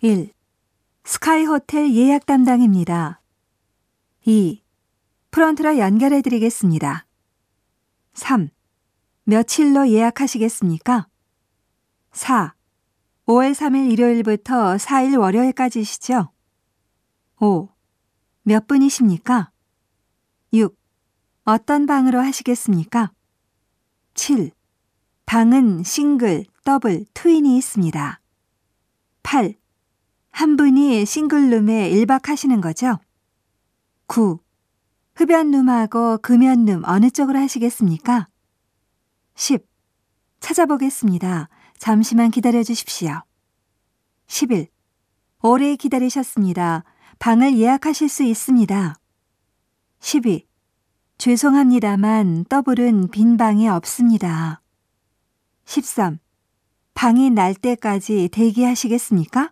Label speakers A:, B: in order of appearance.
A: 1. 스카이 호텔 예약 담당입니다. 2. 프런트로 연결해 드리겠습니다. 3. 며칠로 예약하시겠습니까? 4. 5월 3일 일요일부터 4일 월요일까지시죠? 5. 몇 분이십니까? 6. 어떤 방으로 하시겠습니까? 7. 방은 싱글, 더블, 트윈이 있습니다. 8. 한 분이 싱글룸에 1박 하시는 거죠? 9. 흡연룸하고 금연룸 어느 쪽으로 하시겠습니까? 10. 찾아보겠습니다. 잠시만 기다려 주십시오. 11. 오래 기다리셨습니다. 방을 예약하실 수 있습니다. 12. 죄송합니다만 더블은 빈 방이 없습니다. 13. 방이 날 때까지 대기하시겠습니까?